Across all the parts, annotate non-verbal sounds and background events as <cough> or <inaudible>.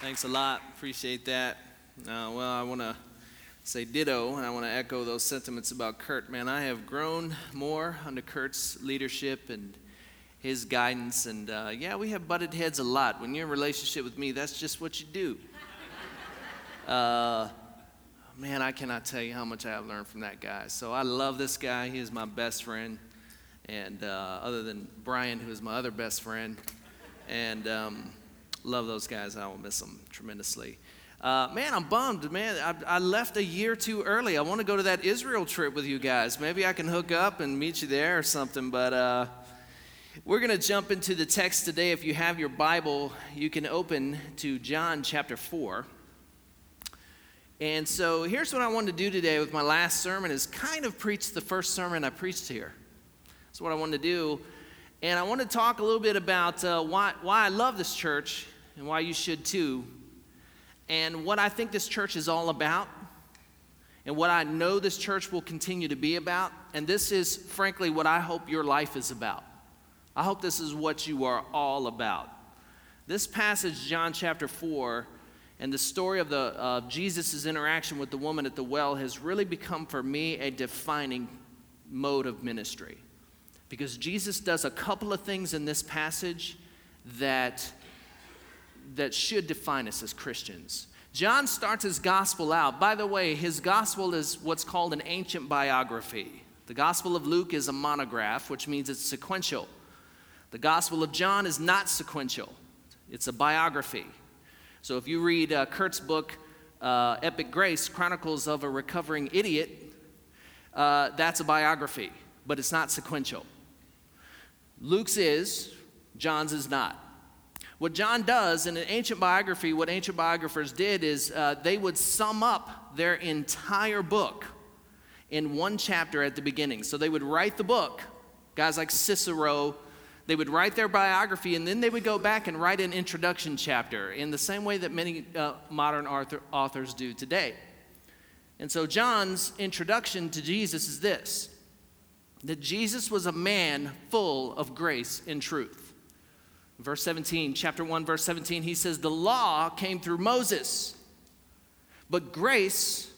Thanks a lot. Appreciate that. Uh, well, I want to say ditto, and I want to echo those sentiments about Kurt. Man, I have grown more under Kurt's leadership and his guidance. And uh, yeah, we have butted heads a lot. When you're in a relationship with me, that's just what you do. <laughs> Uh, man, I cannot tell you how much I have learned from that guy. So I love this guy. He is my best friend. And uh, other than Brian, who is my other best friend. And um, love those guys. I will miss them tremendously. Uh, man, I'm bummed, man. I, I, left a year too early. I want to go to that Israel trip with you guys. Maybe I can hook up and meet you there or something. But uh, we're going to jump into the text today. If you have your Bible, you can open to John chapter 4. And so here's what I wanted to do today with my last sermon is kind of preach the first sermon I preached here. That's what I wanted to do. And I want to talk a little bit about uh, why, why I love this church and why you should too, and what I think this church is all about, and what I know this church will continue to be about. And this is, frankly, what I hope your life is about. I hope this is what you are all about. This passage, John chapter 4, and the story of the, uh, Jesus' interaction with the woman at the well has really become for me a defining mode of ministry. Because Jesus does a couple of things in this passage that that should define us as Christians. John starts his gospel out. By the way, his gospel is what's called an ancient biography. The gospel of Luke is a monograph, which means it's sequential. The gospel of John is not sequential, it's a biography. So if you read uh, Kurt's book, uh, Epic Grace Chronicles of a Recovering Idiot, uh, that's a biography, but it's not sequential. Luke's is, John's is not. What John does in an ancient biography, what ancient biographers did is uh, they would sum up their entire book in one chapter at the beginning. So they would write the book, guys like Cicero, they would write their biography and then they would go back and write an introduction chapter in the same way that many uh, modern author, authors do today. And so John's introduction to Jesus is this that Jesus was a man full of grace and truth. Verse 17, chapter 1, verse 17, he says, The law came through Moses, but grace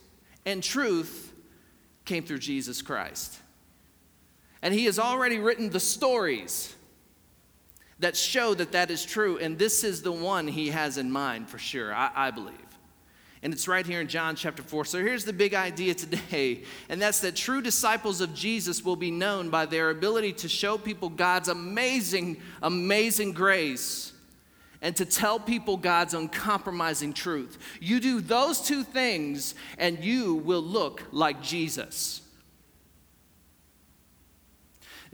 and truth came through Jesus Christ. And he has already written the stories that show that that is true, and this is the one he has in mind for sure, I, I believe. And it's right here in John chapter 4. So here's the big idea today, <laughs> and that's that true disciples of Jesus will be known by their ability to show people God's amazing, amazing grace and to tell people God's uncompromising truth. You do those two things, and you will look like Jesus.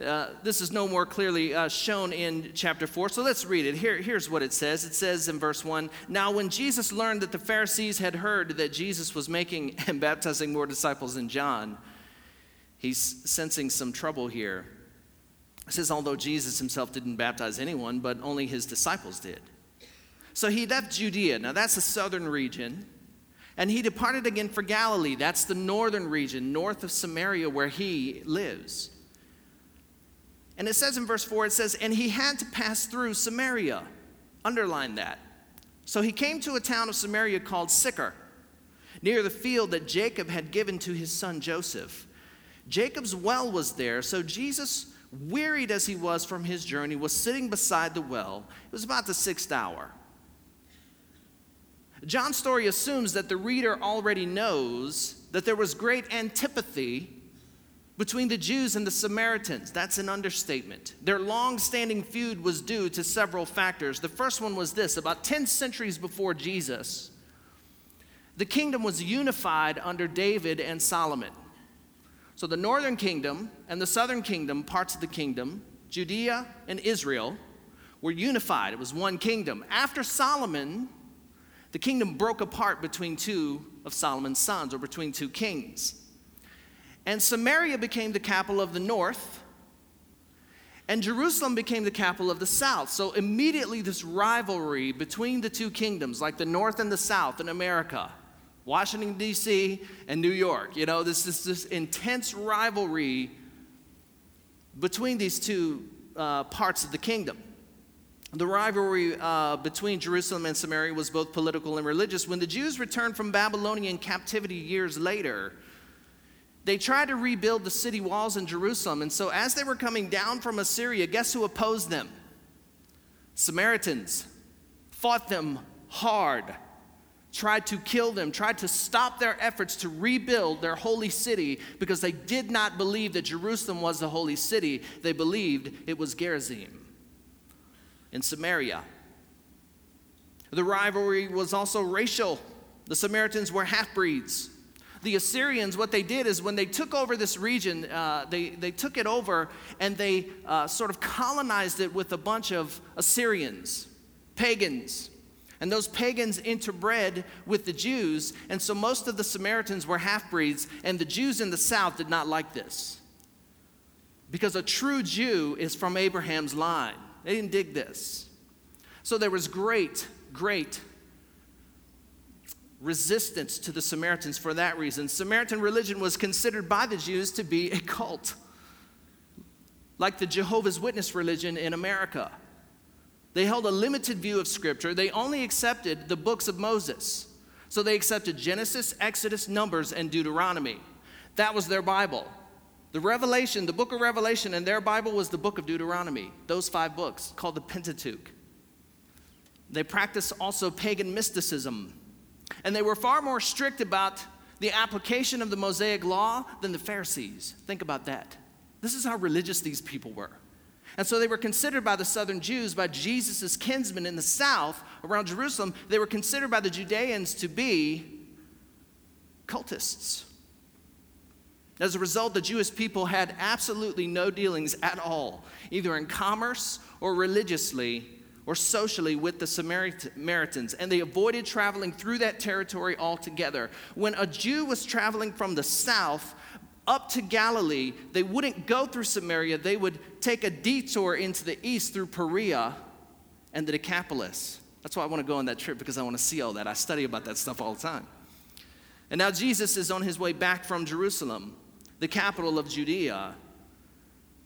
Uh, this is no more clearly uh, shown in chapter 4. So let's read it. Here, here's what it says it says in verse 1 Now, when Jesus learned that the Pharisees had heard that Jesus was making <laughs> and baptizing more disciples than John, he's sensing some trouble here. It says, although Jesus himself didn't baptize anyone, but only his disciples did. So he left Judea. Now, that's the southern region. And he departed again for Galilee. That's the northern region, north of Samaria, where he lives. And it says in verse 4, it says, And he had to pass through Samaria. Underline that. So he came to a town of Samaria called Sychar, near the field that Jacob had given to his son Joseph. Jacob's well was there, so Jesus, wearied as he was from his journey, was sitting beside the well. It was about the sixth hour. John's story assumes that the reader already knows that there was great antipathy between the Jews and the Samaritans. That's an understatement. Their long standing feud was due to several factors. The first one was this about 10 centuries before Jesus, the kingdom was unified under David and Solomon. So the northern kingdom and the southern kingdom, parts of the kingdom, Judea and Israel, were unified. It was one kingdom. After Solomon, the kingdom broke apart between two of Solomon's sons, or between two kings. And Samaria became the capital of the north, and Jerusalem became the capital of the south. So immediately, this rivalry between the two kingdoms, like the north and the south in America, Washington, D.C., and New York, you know, this, this, this intense rivalry between these two uh, parts of the kingdom. The rivalry uh, between Jerusalem and Samaria was both political and religious. When the Jews returned from Babylonian captivity years later, they tried to rebuild the city walls in Jerusalem. And so, as they were coming down from Assyria, guess who opposed them? Samaritans fought them hard, tried to kill them, tried to stop their efforts to rebuild their holy city because they did not believe that Jerusalem was the holy city. They believed it was Gerizim in Samaria. The rivalry was also racial. The Samaritans were half breeds. The Assyrians, what they did is when they took over this region, uh, they, they took it over and they uh, sort of colonized it with a bunch of Assyrians, pagans. And those pagans interbred with the Jews, and so most of the Samaritans were half breeds, and the Jews in the south did not like this. Because a true Jew is from Abraham's line. They didn't dig this. So there was great, great resistance to the Samaritans for that reason. Samaritan religion was considered by the Jews to be a cult, like the Jehovah's Witness religion in America. They held a limited view of Scripture, they only accepted the books of Moses. So they accepted Genesis, Exodus, Numbers, and Deuteronomy. That was their Bible. The Revelation, the book of Revelation, and their Bible was the book of Deuteronomy, those five books called the Pentateuch. They practiced also pagan mysticism, and they were far more strict about the application of the Mosaic law than the Pharisees. Think about that. This is how religious these people were. And so they were considered by the southern Jews, by Jesus' kinsmen in the south around Jerusalem, they were considered by the Judeans to be cultists. As a result, the Jewish people had absolutely no dealings at all, either in commerce or religiously or socially with the Samaritans, and they avoided traveling through that territory altogether. When a Jew was traveling from the south up to Galilee, they wouldn't go through Samaria, they would take a detour into the east through Perea and the Decapolis. That's why I want to go on that trip because I want to see all that. I study about that stuff all the time. And now Jesus is on his way back from Jerusalem the capital of Judea.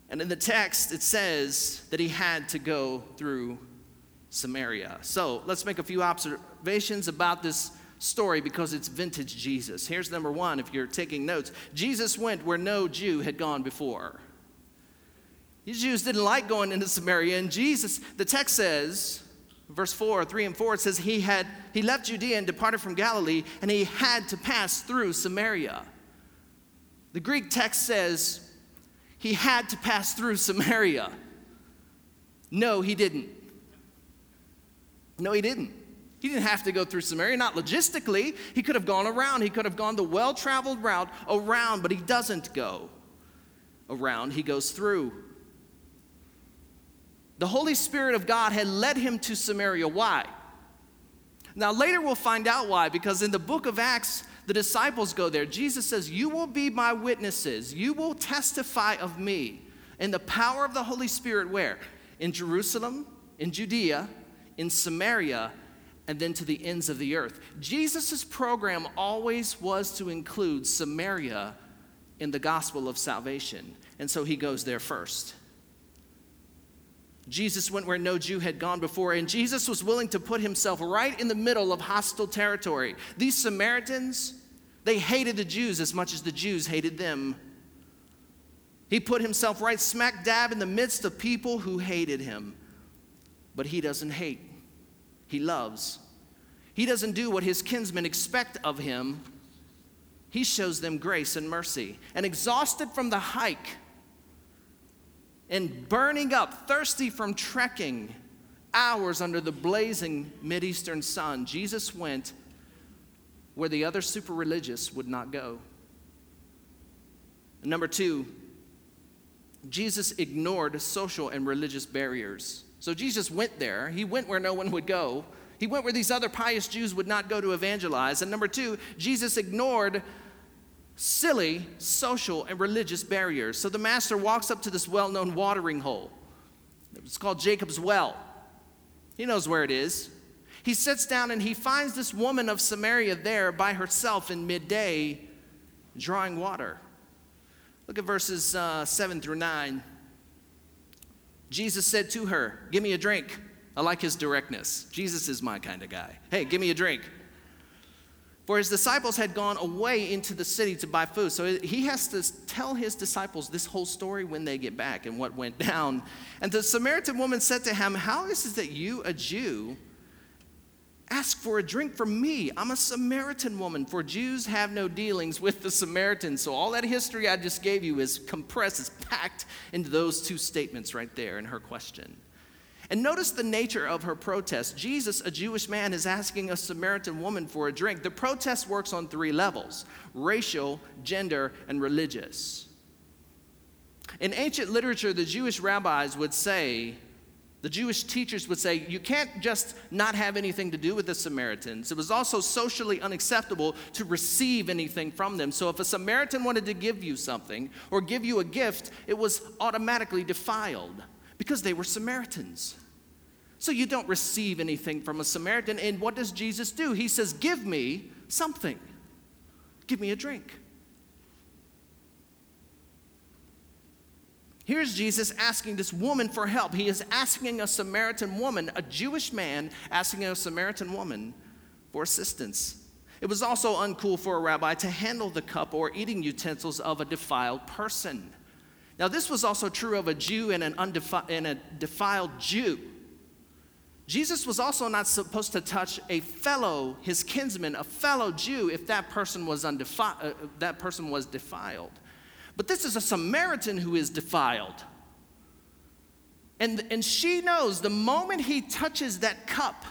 And in the text, it says that he had to go through Samaria. So let's make a few observations about this story because it's vintage Jesus. Here's number one if you're taking notes Jesus went where no Jew had gone before. These Jews didn't like going into Samaria, and Jesus, the text says, verse 4, 3 and 4, it says he had he left Judea and departed from Galilee, and he had to pass through Samaria. The Greek text says he had to pass through Samaria. No, he didn't. No, he didn't. He didn't have to go through Samaria, not logistically. He could have gone around. He could have gone the well traveled route around, but he doesn't go around, he goes through. The Holy Spirit of God had led him to Samaria. Why? Now, later we'll find out why, because in the book of Acts, the disciples go there. Jesus says, You will be my witnesses. You will testify of me in the power of the Holy Spirit. Where? In Jerusalem, in Judea, in Samaria, and then to the ends of the earth. Jesus' program always was to include Samaria in the gospel of salvation. And so he goes there first. Jesus went where no Jew had gone before, and Jesus was willing to put himself right in the middle of hostile territory. These Samaritans, they hated the Jews as much as the Jews hated them. He put himself right smack dab in the midst of people who hated him. But he doesn't hate, he loves. He doesn't do what his kinsmen expect of him. He shows them grace and mercy. And exhausted from the hike, and burning up, thirsty from trekking hours under the blazing Mideastern sun, Jesus went where the other super religious would not go. Number two, Jesus ignored social and religious barriers. So Jesus went there. He went where no one would go. He went where these other pious Jews would not go to evangelize. And number two, Jesus ignored silly social and religious barriers. So the master walks up to this well known watering hole. It's called Jacob's Well. He knows where it is. He sits down and he finds this woman of Samaria there by herself in midday drawing water. Look at verses uh, 7 through 9. Jesus said to her, Give me a drink. I like his directness. Jesus is my kind of guy. Hey, give me a drink. For his disciples had gone away into the city to buy food. So he has to tell his disciples this whole story when they get back and what went <laughs> down. And the Samaritan woman said to him, How is it that you, a Jew, ask for a drink from me? I'm a Samaritan woman, for Jews have no dealings with the Samaritans. So all that history I just gave you is compressed, is packed into those two statements right there in her question. And notice the nature of her protest. Jesus, a Jewish man, is asking a Samaritan woman for a drink. The protest works on three levels racial, gender, and religious. In ancient literature, the Jewish rabbis would say, the Jewish teachers would say, you can't just not have anything to do with the Samaritans. It was also socially unacceptable to receive anything from them. So if a Samaritan wanted to give you something or give you a gift, it was automatically defiled because they were Samaritans. So you don't receive anything from a Samaritan. And what does Jesus do? He says, Give me something, give me a drink. Here's Jesus asking this woman for help. He is asking a Samaritan woman, a Jewish man, asking a Samaritan woman for assistance. It was also uncool for a rabbi to handle the cup or eating utensils of a defiled person. Now, this was also true of a Jew and, an undefi- and a defiled Jew. Jesus was also not supposed to touch a fellow, his kinsman, a fellow Jew, if that person was, undefi- uh, that person was defiled. But this is a Samaritan who is defiled. And, and she knows the moment he touches that cup,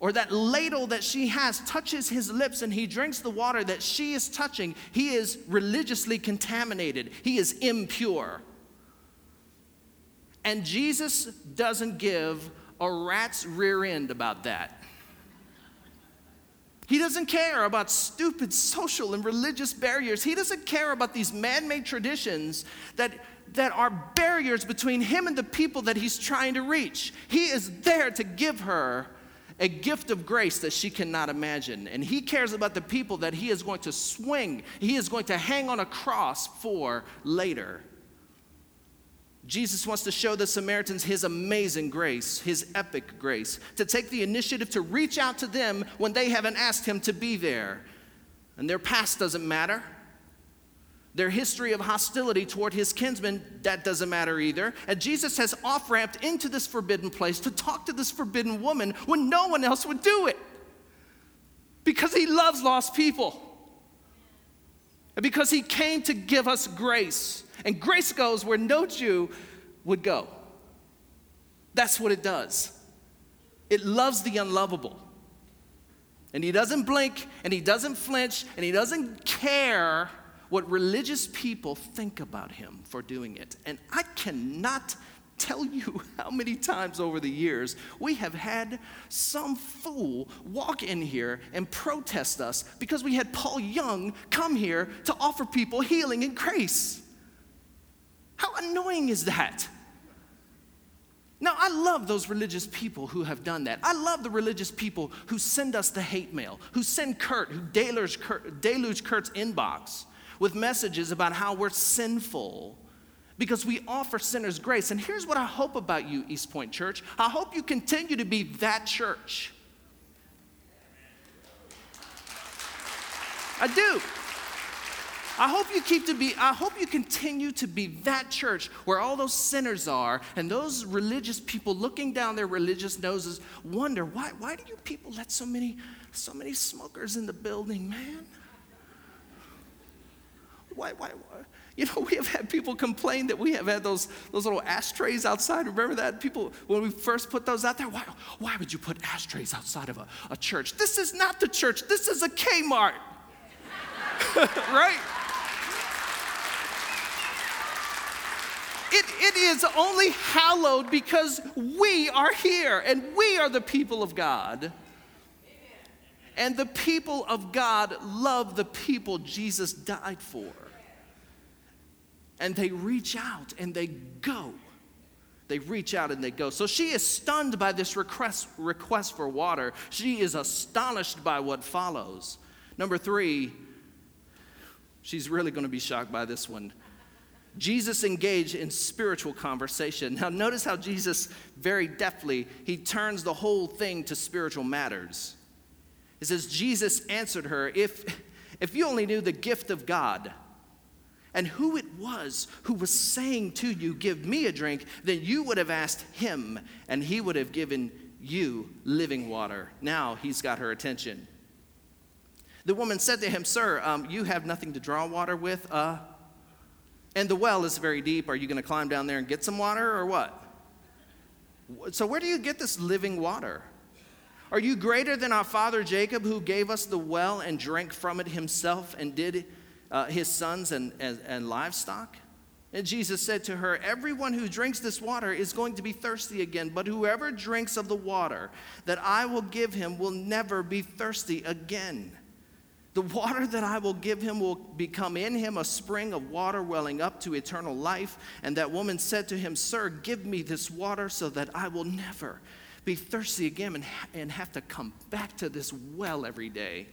or that ladle that she has touches his lips and he drinks the water that she is touching, he is religiously contaminated. He is impure. And Jesus doesn't give a rat's rear end about that. He doesn't care about stupid social and religious barriers. He doesn't care about these man made traditions that, that are barriers between him and the people that he's trying to reach. He is there to give her a gift of grace that she cannot imagine. And he cares about the people that he is going to swing, he is going to hang on a cross for later. Jesus wants to show the Samaritans his amazing grace, his epic grace, to take the initiative to reach out to them when they haven't asked him to be there. And their past doesn't matter. Their history of hostility toward his kinsmen, that doesn't matter either. And Jesus has off ramped into this forbidden place to talk to this forbidden woman when no one else would do it. Because he loves lost people. And because he came to give us grace. And grace goes where no Jew would go. That's what it does. It loves the unlovable. And he doesn't blink and he doesn't flinch and he doesn't care what religious people think about him for doing it. And I cannot tell you <laughs> how many times over the years we have had some fool walk in here and protest us because we had Paul Young come here to offer people healing and grace. How annoying is that? Now, I love those religious people who have done that. I love the religious people who send us the hate mail, who send Kurt, who deluge, Kurt, deluge Kurt's inbox with messages about how we're sinful because we offer sinners grace. And here's what I hope about you, East Point Church I hope you continue to be that church. I do. I hope you keep to be, I hope you continue to be that church where all those sinners are and those religious people looking down their religious noses wonder, why, why do you people let so many, so many smokers in the building, man? Why, why, why? You know, we have had people complain that we have had those, those little ashtrays outside. Remember that? People, when we first put those out there, why, why would you put ashtrays outside of a, a church? This is not the church, this is a Kmart. <laughs> right? It, it is only hallowed because we are here and we are the people of God. And the people of God love the people Jesus died for. And they reach out and they go. They reach out and they go. So she is stunned by this request, request for water. She is astonished by what follows. Number three, she's really going to be shocked by this one. Jesus engaged in spiritual conversation. Now, notice how Jesus very deftly he turns the whole thing to spiritual matters. It says, Jesus answered her, If, if you only knew the gift of God and who it was who was saying to you, Give me a drink, then you would have asked him, and he would have given you living water. Now he's got her attention. The woman said to him, Sir, um, you have nothing to draw water with, uh, and the well is very deep. Are you going to climb down there and get some water, or what? So, where do you get this living water? Are you greater than our father Jacob, who gave us the well and drank from it himself and did uh, his sons and, and, and livestock? And Jesus said to her, Everyone who drinks this water is going to be thirsty again, but whoever drinks of the water that I will give him will never be thirsty again. The water that I will give him will become in him a spring of water welling up to eternal life. And that woman said to him, Sir, give me this water so that I will never be thirsty again and, and have to come back to this well every day.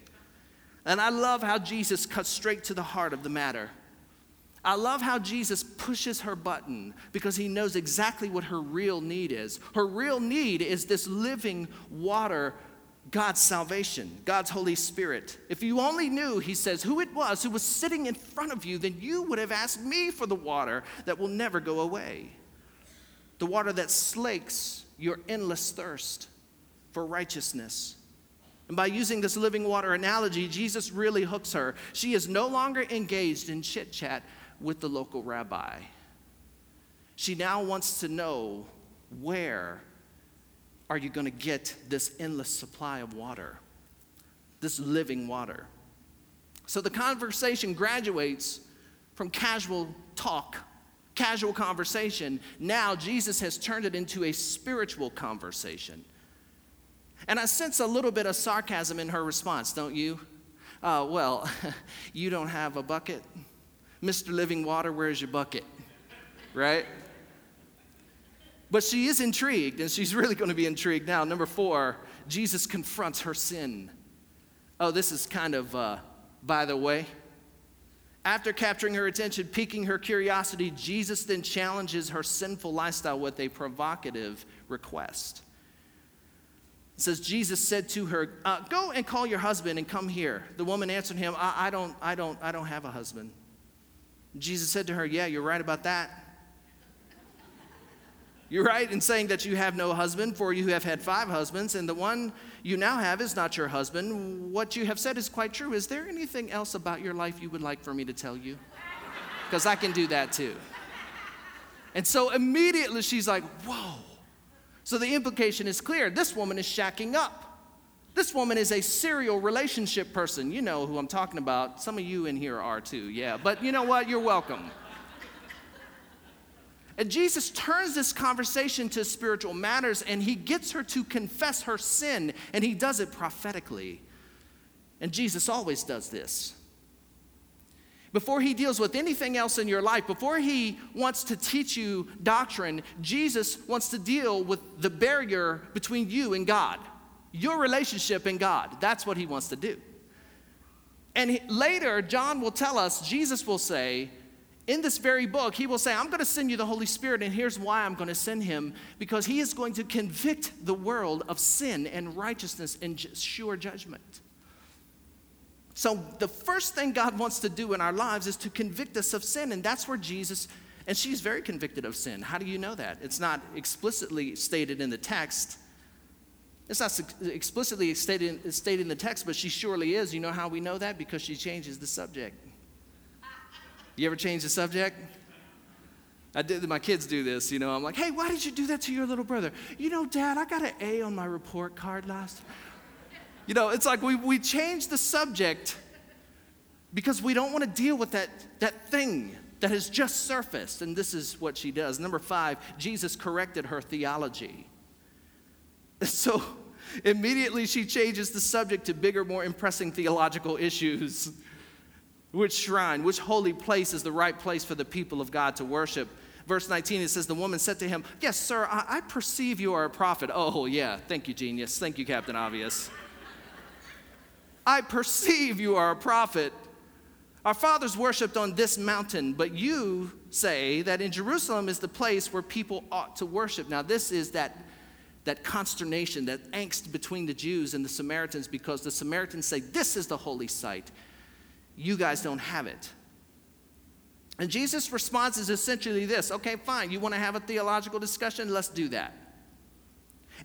And I love how Jesus cuts straight to the heart of the matter. I love how Jesus pushes her button because he knows exactly what her real need is. Her real need is this living water, God's salvation, God's Holy Spirit. If you only knew, he says, who it was who was sitting in front of you, then you would have asked me for the water that will never go away. The water that slakes your endless thirst for righteousness. And by using this living water analogy, Jesus really hooks her. She is no longer engaged in chit chat with the local rabbi. She now wants to know where are you going to get this endless supply of water, this living water. So the conversation graduates from casual talk casual conversation. Now Jesus has turned it into a spiritual conversation. And I sense a little bit of sarcasm in her response, don't you? Uh, well, <laughs> you don't have a bucket? Mr. Living Water, where's your bucket? Right? But she is intrigued, and she's <laughs> really going to be intrigued now. Number four, Jesus confronts her sin. Oh, this is kind of, uh, by the way, after capturing her attention, piquing her curiosity, Jesus then challenges her sinful lifestyle with a provocative request. It says, Jesus said to her, uh, Go and call your husband and come here. The woman answered him, I, I, don't, I, don't, I don't have a husband. Jesus said to her, Yeah, you're right about that. You're right in saying that you have no husband, for you have had five husbands, and the one you now have is not your husband. What you have said is quite true. Is there anything else about your life you would like for me to tell you? Because I can do that too. And so immediately she's like, Whoa. So the implication is clear. This woman is shacking up. This woman is a serial relationship person. You know who I'm talking about. Some of you in here are too, yeah. But you know what? You're welcome. And Jesus turns this conversation to spiritual matters and he gets her to confess her sin, and he does it prophetically. And Jesus always does this. Before he deals with anything else in your life, before he wants to teach you doctrine, Jesus wants to deal with the barrier between you and God, your relationship and God. That's what he wants to do. And later, John will tell us, Jesus will say, in this very book, he will say, I'm going to send you the Holy Spirit, and here's why I'm going to send him because he is going to convict the world of sin and righteousness and sure judgment. So, the first thing God wants to do in our lives is to convict us of sin, and that's where Jesus, and she's very convicted of sin. How do you know that? It's not explicitly stated in the text. It's not explicitly stated, stated in the text, but she surely is. You know how we know that? Because she changes the subject. You ever change the subject? I did, my kids do this, you know. I'm like, hey, why did you do that to your little brother? You know, Dad, I got an A on my report card last. You know, it's like we, we change the subject because we don't want to deal with that, that thing that has just surfaced. And this is what she does. Number five, Jesus corrected her theology. <laughs> So immediately she changes the subject to bigger, more impressing theological issues. Which shrine, which holy place is the right place for the people of God to worship? Verse 19, it says, The woman said to him, Yes, sir, I, I perceive you are a prophet. Oh, yeah. Thank you, genius. Thank you, Captain Obvious. <laughs> I perceive you are a prophet. Our fathers worshiped on this mountain, but you say that in Jerusalem is the place where people ought to worship. Now, this is that, that consternation, that angst between the Jews and the Samaritans because the Samaritans say, This is the holy site. You guys don't have it. And Jesus' response is essentially this okay, fine, you want to have a theological discussion? Let's do that.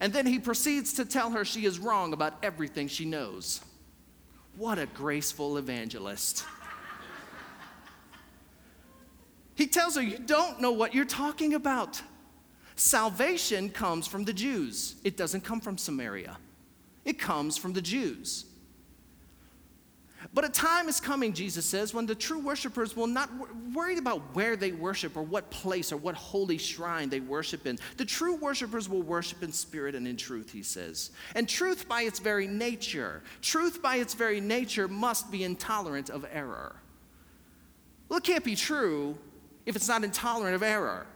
And then he proceeds to tell her she is wrong about everything she knows. What a graceful evangelist. He tells her, You don't know what you're talking about. Salvation comes from the Jews, it doesn't come from Samaria, it comes from the Jews. But a time is coming, Jesus says, when the true worshipers will not worry about where they worship or what place or what holy shrine they worship in. The true worshipers will worship in spirit and in truth, he says. And truth by its very nature, truth by its very nature must be intolerant of error. Well, it can't be true if it's not intolerant of error.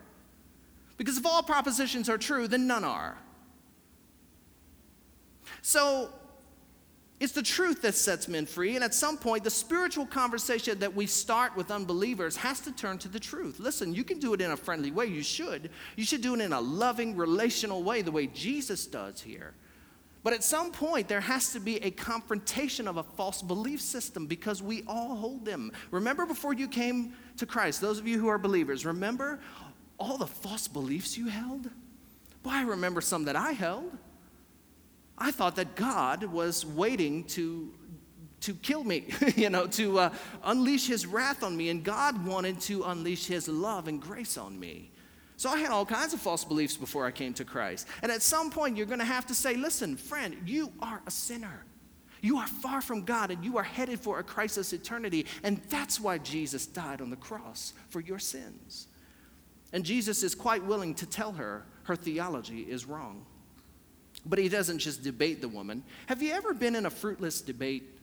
Because if all propositions are true, then none are. So it's the truth that sets men free, and at some point, the spiritual conversation that we start with unbelievers has to turn to the truth. Listen, you can do it in a friendly way, you should. You should do it in a loving, relational way, the way Jesus does here. But at some point, there has to be a confrontation of a false belief system because we all hold them. Remember before you came to Christ, those of you who are believers, remember all the false beliefs you held? Boy, I remember some that I held. I thought that God was waiting to, to kill me, <laughs> you know, to uh, unleash his wrath on me, and God wanted to unleash his love and grace on me. So I had all kinds of false beliefs before I came to Christ. And at some point, you're going to have to say, listen, friend, you are a sinner. You are far from God and you are headed for a crisis eternity. And that's why Jesus died on the cross for your sins. And Jesus is quite willing to tell her her theology is wrong. But he doesn't just debate the woman. Have you ever been in a fruitless debate,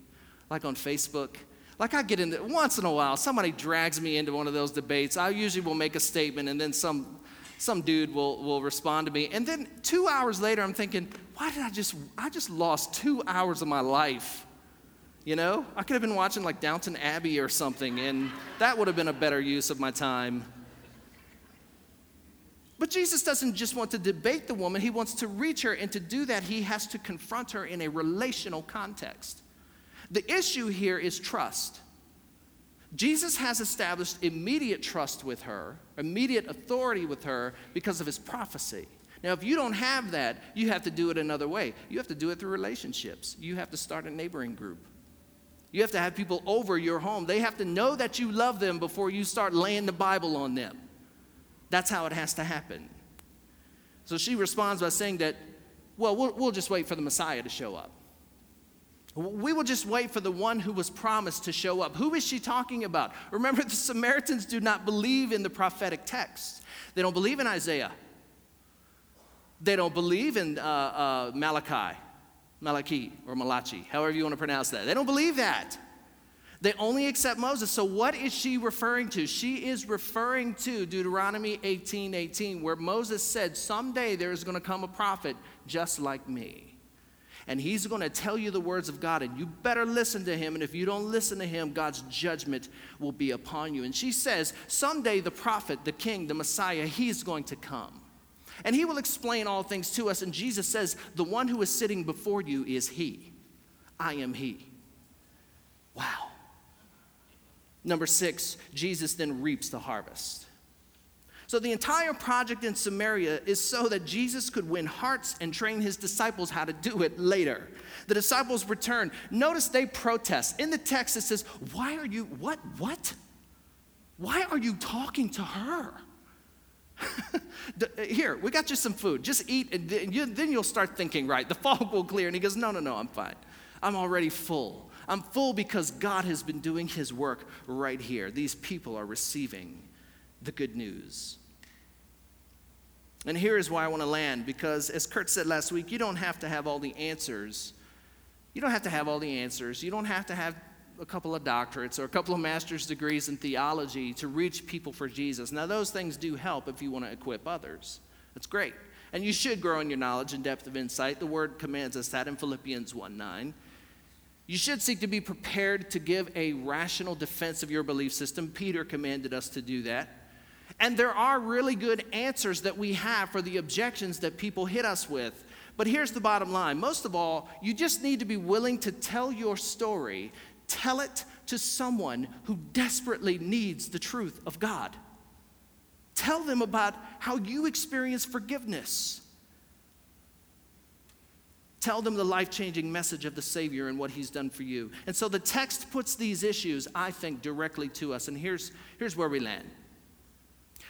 like on Facebook? Like I get in there once in a while, somebody drags me into one of those debates. I usually will make a statement and then some some dude will, will respond to me. And then two hours later, I'm thinking, why did I just, I just lost two hours of my life. You know, I could have been watching like Downton Abbey or something, and that would have been a better use of my time. But Jesus doesn't just want to debate the woman, he wants to reach her, and to do that, he has to confront her in a relational context. The issue here is trust. Jesus has established immediate trust with her, immediate authority with her because of his prophecy. Now, if you don't have that, you have to do it another way. You have to do it through relationships. You have to start a neighboring group. You have to have people over your home. They have to know that you love them before you start laying the Bible on them. That's how it has to happen. So she responds by saying that, well, we'll, just wait for the Messiah to show up. We will just wait for the one who was promised to show up. Who is she talking about? Remember, the Samaritans do not believe in the prophetic text, they don't believe in Isaiah, they don't believe in uh, uh, Malachi, Malachi, or Malachi, however you want to pronounce that. They don't believe that. They only accept Moses. So, what is she referring to? She is referring to Deuteronomy 18 18, where Moses said, Someday there is going to come a prophet just like me and he's going to tell you the words of God, and you better listen to him. And if you don't listen to him, God's judgment will be upon you. And she says, Someday the prophet, the king, the Messiah, he's going to come. And he will explain all things to us. And Jesus says, The one who is sitting before you is he. I am he. Wow. Number six, Jesus then reaps the harvest. So, the entire project in Samaria is so that Jesus could win hearts and train his disciples how to do it later. The disciples return. Notice they protest. In the text, it says, Why are you, what, what? Why are you talking to her? <laughs> Uh, here, we got you some food. Just eat, and then you'll start thinking right. The fog will clear. And he goes, No, no, no, I'm fine. I'm already full. I'm full because God has been doing his work right here. These people are receiving the good news. And here is why I want to land because, as Kurt said last week, you don't have to have all the answers. You don't have to have all the answers. You don't have to have a couple of doctorates or a couple of master's degrees in theology to reach people for Jesus. Now, those things do help if you want to equip others. That's great. And you should grow in your knowledge and depth of insight. The word commands us that in Philippians 1 9. You should seek to be prepared to give a rational defense of your belief system. Peter commanded us to do that. And there are really good answers that we have for the objections that people hit us with. But here's the bottom line most of all, you just need to be willing to tell your story. Tell it to someone who desperately needs the truth of God. Tell them about how you experience forgiveness. Tell them the life changing message of the Savior and what He's done for you. And so the text puts these issues, I think, directly to us. And here's, here's where we land.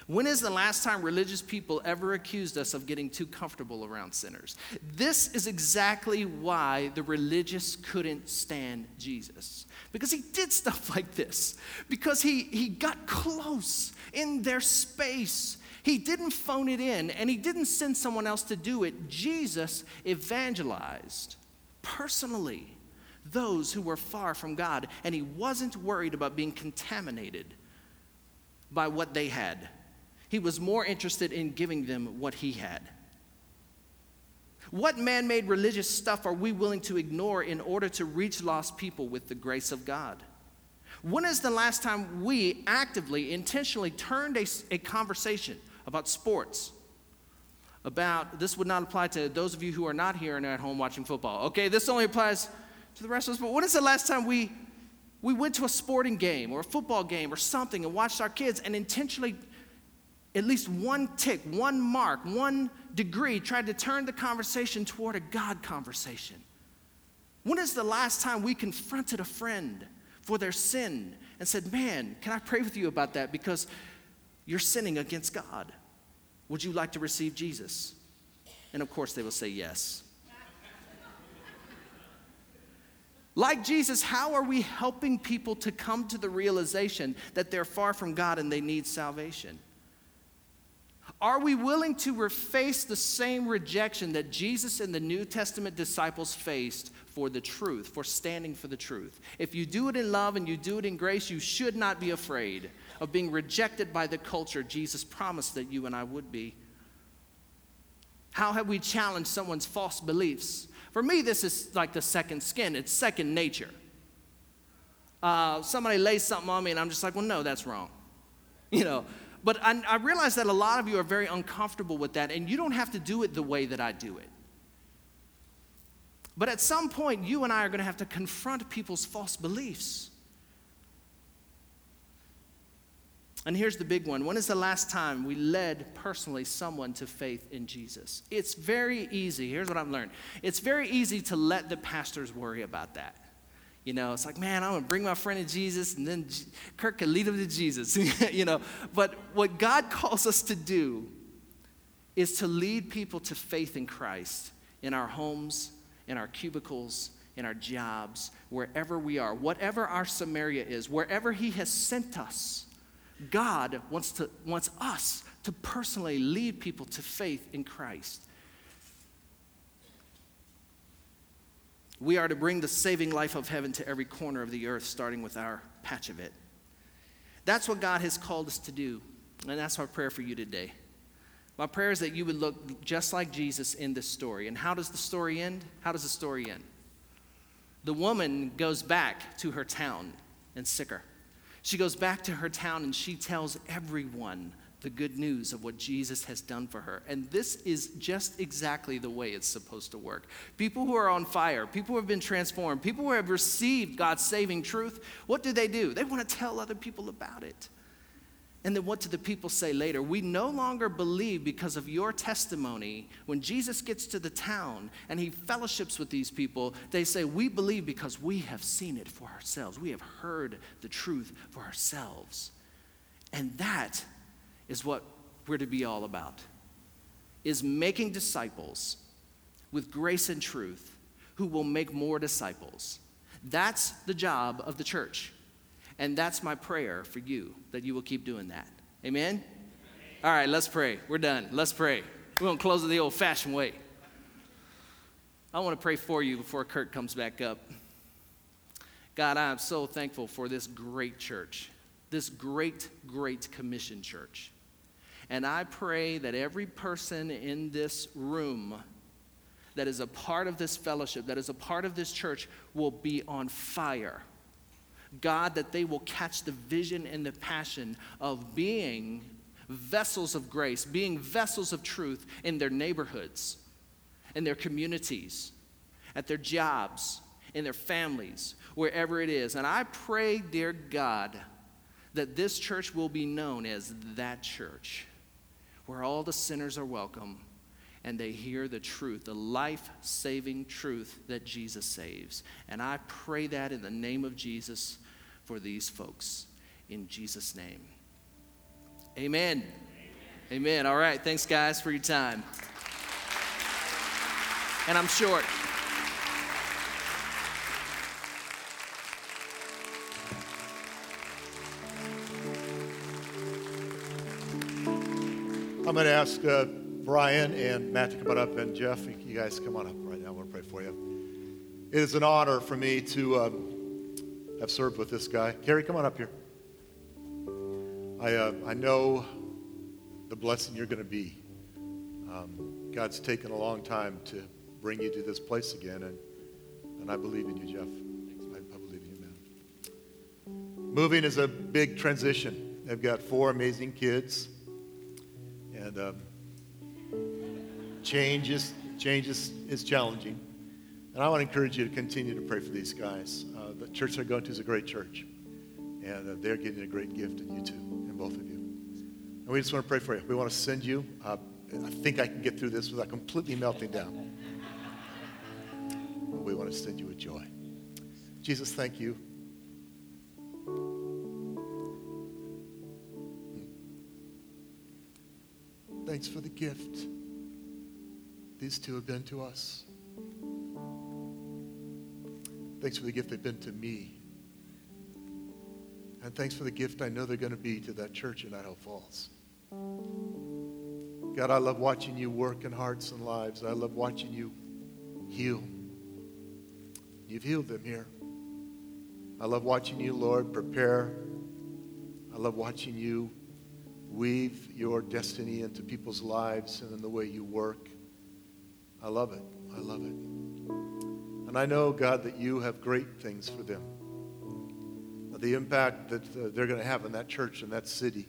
When is the last time religious people ever accused us of getting too comfortable around sinners? This is exactly why the religious couldn't stand Jesus. Because he did stuff <laughs> like this. Because he, he got close in their space. He didn't phone it in and he didn't send someone else to do it. Jesus evangelized personally those who were far from God, and he wasn't worried about being contaminated by what they had. He was more interested in giving them what he had. What man made religious stuff are we willing to ignore in order to reach lost people with the grace of God? When is the last time we actively, intentionally turned a, a conversation about sports, about this would not apply to those of you who are not here and at home watching football. Okay, this only applies to the rest of us. But when is the last time we we went to a sporting game or a football game or something and watched our kids and intentionally at least one tick, one mark, one degree tried to turn the conversation toward a God conversation? When is the last time we confronted a friend for their sin and said, Man, can I pray with you about that? Because you're sinning against God. Would you like to receive Jesus? And of course, they will say yes. Like Jesus, how are we helping people to come to the realization that they're far from God and they need salvation? Are we willing to face the same rejection that Jesus and the New Testament disciples faced for the truth, for standing for the truth? If you do it in love and you do it in grace, you should not be afraid of being rejected by the culture Jesus promised that you and I would be. How have we challenged someone's false beliefs? For me, this is like the second skin, it's second nature. Uh, somebody lays something on me, and I'm just like, well, no, that's wrong. <laughs> You know, but I, I realize that a lot of you are very uncomfortable with that, and you don't have to do it the way that I do it. But at some point, you and I are going to have to confront people's false beliefs. And here's the big one. When is the last time we led personally someone to faith in Jesus? It's very easy. Here's what I've learned it's very easy to let the pastors worry about that. You know, it's like, man, I'm going to bring my friend to Jesus, and then Kurt can lead him to Jesus. <laughs> you know, but what God calls us to do is to lead people to faith in Christ in our homes, in our cubicles, in our jobs, wherever we are, whatever our Samaria is, wherever He has sent us. God wants, to, wants us to personally lead people to faith in Christ. We are to bring the saving life of heaven to every corner of the earth, starting with our patch of it. That's what God has called us to do, and that's my prayer for you today. My prayer is that you would look just like Jesus in this story. And how does the story end? How does the story end? The woman goes back to her town in Sychar. She goes back to her town and she tells everyone the good news of what Jesus has done for her. And this is just exactly the way it's supposed to work. People who are on fire, people who have been transformed, people who have received God's saving truth, what do they do? They want to tell other people about it. And then what do the people say later? We no longer believe because of your testimony. When Jesus gets to the town and he fellowships with these people, they say, We believe because we have seen it for ourselves. We have heard the truth for ourselves. And that is what we're to be all about. Is making disciples with grace and truth who will make more disciples. That's the job of the church. And that's my prayer for you, that you will keep doing that. Amen? All right, let's pray. We're done. Let's pray. We're going to close it the old fashioned way. I want to pray for you before Kurt comes back up. God, I am so thankful for this great church, this great, great commission church. And I pray that every person in this room that is a part of this fellowship, that is a part of this church, will be on fire. God, that they will catch the vision and the passion of being vessels of grace, being vessels of truth in their neighborhoods, in their communities, at their jobs, in their families, wherever it is. And I pray, dear God, that this church will be known as that church where all the sinners are welcome and they hear the truth, the life saving truth that Jesus saves. And I pray that in the name of Jesus for these folks. In Jesus' name. Amen. Amen. Amen. All right. Thanks, guys, for your time. And I'm short. I'm going to ask uh, Brian and Matt to come on up, and Jeff, you guys come on up right now. I want to pray for you. It is an honor for me to um, have served with this guy. Carrie, come on up here. I, uh, I know the blessing you're going to be. Um, God's taken a long time to bring you to this place again, and, and I believe in you, Jeff. I, I believe in you, man. Moving is a big transition. I've got four amazing kids and um, change, is, change is, is challenging. And I want to encourage you to continue to pray for these guys. Uh, the church they're going to is a great church, and uh, they're getting a great gift in you too, in both of you. And we just want to pray for you. We want to send you. Uh, I think I can get through this without completely melting down. But we want to send you with joy. Jesus, thank you Thanks for the gift these two have been to us. Thanks for the gift they've been to me. And thanks for the gift I know they're going to be to that church in Idaho Falls. God, I love watching you work in hearts and lives. I love watching you heal. You've healed them here. I love watching you, Lord, prepare. I love watching you weave your destiny into people's lives and in the way you work. I love it. I love it. And I know, God, that you have great things for them. The impact that uh, they're going to have in that church and that city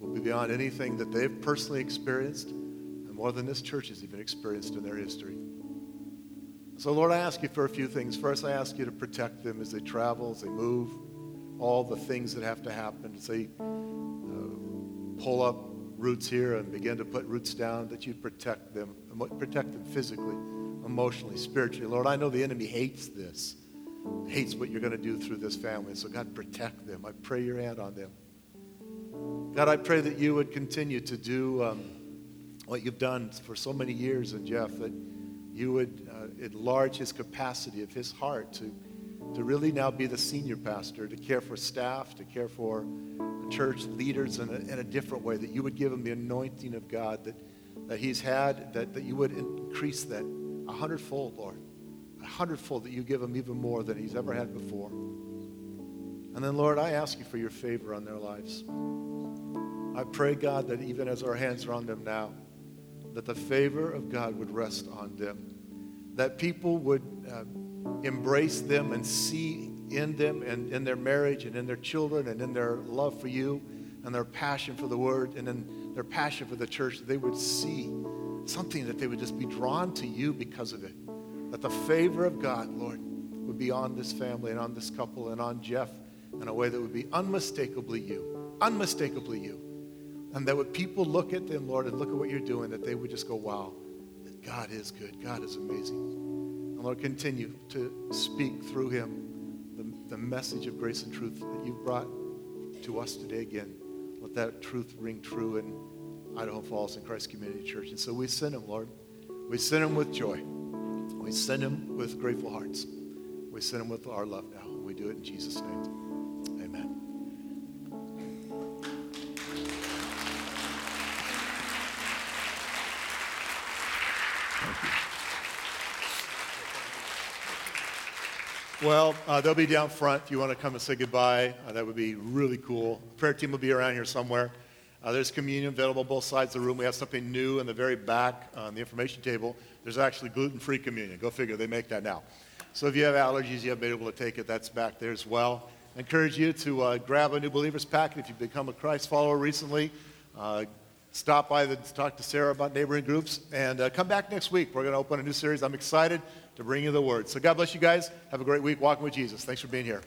will be beyond anything that they've personally experienced and more than this church has even experienced in their history. So, Lord, I ask you for a few things. First, I ask you to protect them as they travel, as they move, all the things that have to happen, as they pull up roots here and begin to put roots down, that you protect them, protect them physically, emotionally, spiritually. Lord, I know the enemy hates this, hates what you're going to do through this family. So, God, protect them. I pray your hand on them. God, I pray that you would continue to do um, what you've done for so many years in Jeff, that you would uh, enlarge his capacity of his heart to, to really now be the senior pastor, to care for staff, to care for church leaders in a, in a different way, that you would give them the anointing of God that, that he's had, that, that you would increase that a hundredfold, Lord. A hundredfold that you give them even more than he's ever had before. And then, Lord, I ask you for your favor on their lives. I pray, God, that even as our hands are on them now, that the favor of God would rest on them. That people would uh, embrace them and see in them and in their marriage and in their children and in their love for you and their passion for the word and in their passion for the church, they would see something that they would just be drawn to you because of it. That the favor of God, Lord, would be on this family and on this couple and on Jeff in a way that would be unmistakably you, unmistakably you. And that would people look at them, Lord, and look at what you're doing, that they would just go, wow, God is good. God is amazing. And Lord, continue to speak through him the message of grace and truth that you've brought to us today again. Let that truth ring true in Idaho Falls and Christ Community Church. And so we send him, Lord. We send him with joy. We send him with grateful hearts. We send him with our love now. We do it in Jesus' name. Well, uh, they'll be down front if you want to come and say goodbye. Uh, that would be really cool. Prayer team will be around here somewhere. Uh, there's communion available both sides of the room. We have something new in the very back on the information table. There's actually gluten-free communion. Go figure, they make that now. So if you have allergies, you haven't been able to take it, that's back there as well. I encourage you to uh, grab a new believers packet if you've become a Christ follower recently. Stop by to talk to Sarah about neighboring groups and uh, come back next week. We're going to open a new series. I'm excited to bring you the word. So God bless you guys. Have a great week walking with Jesus. Thanks for being here.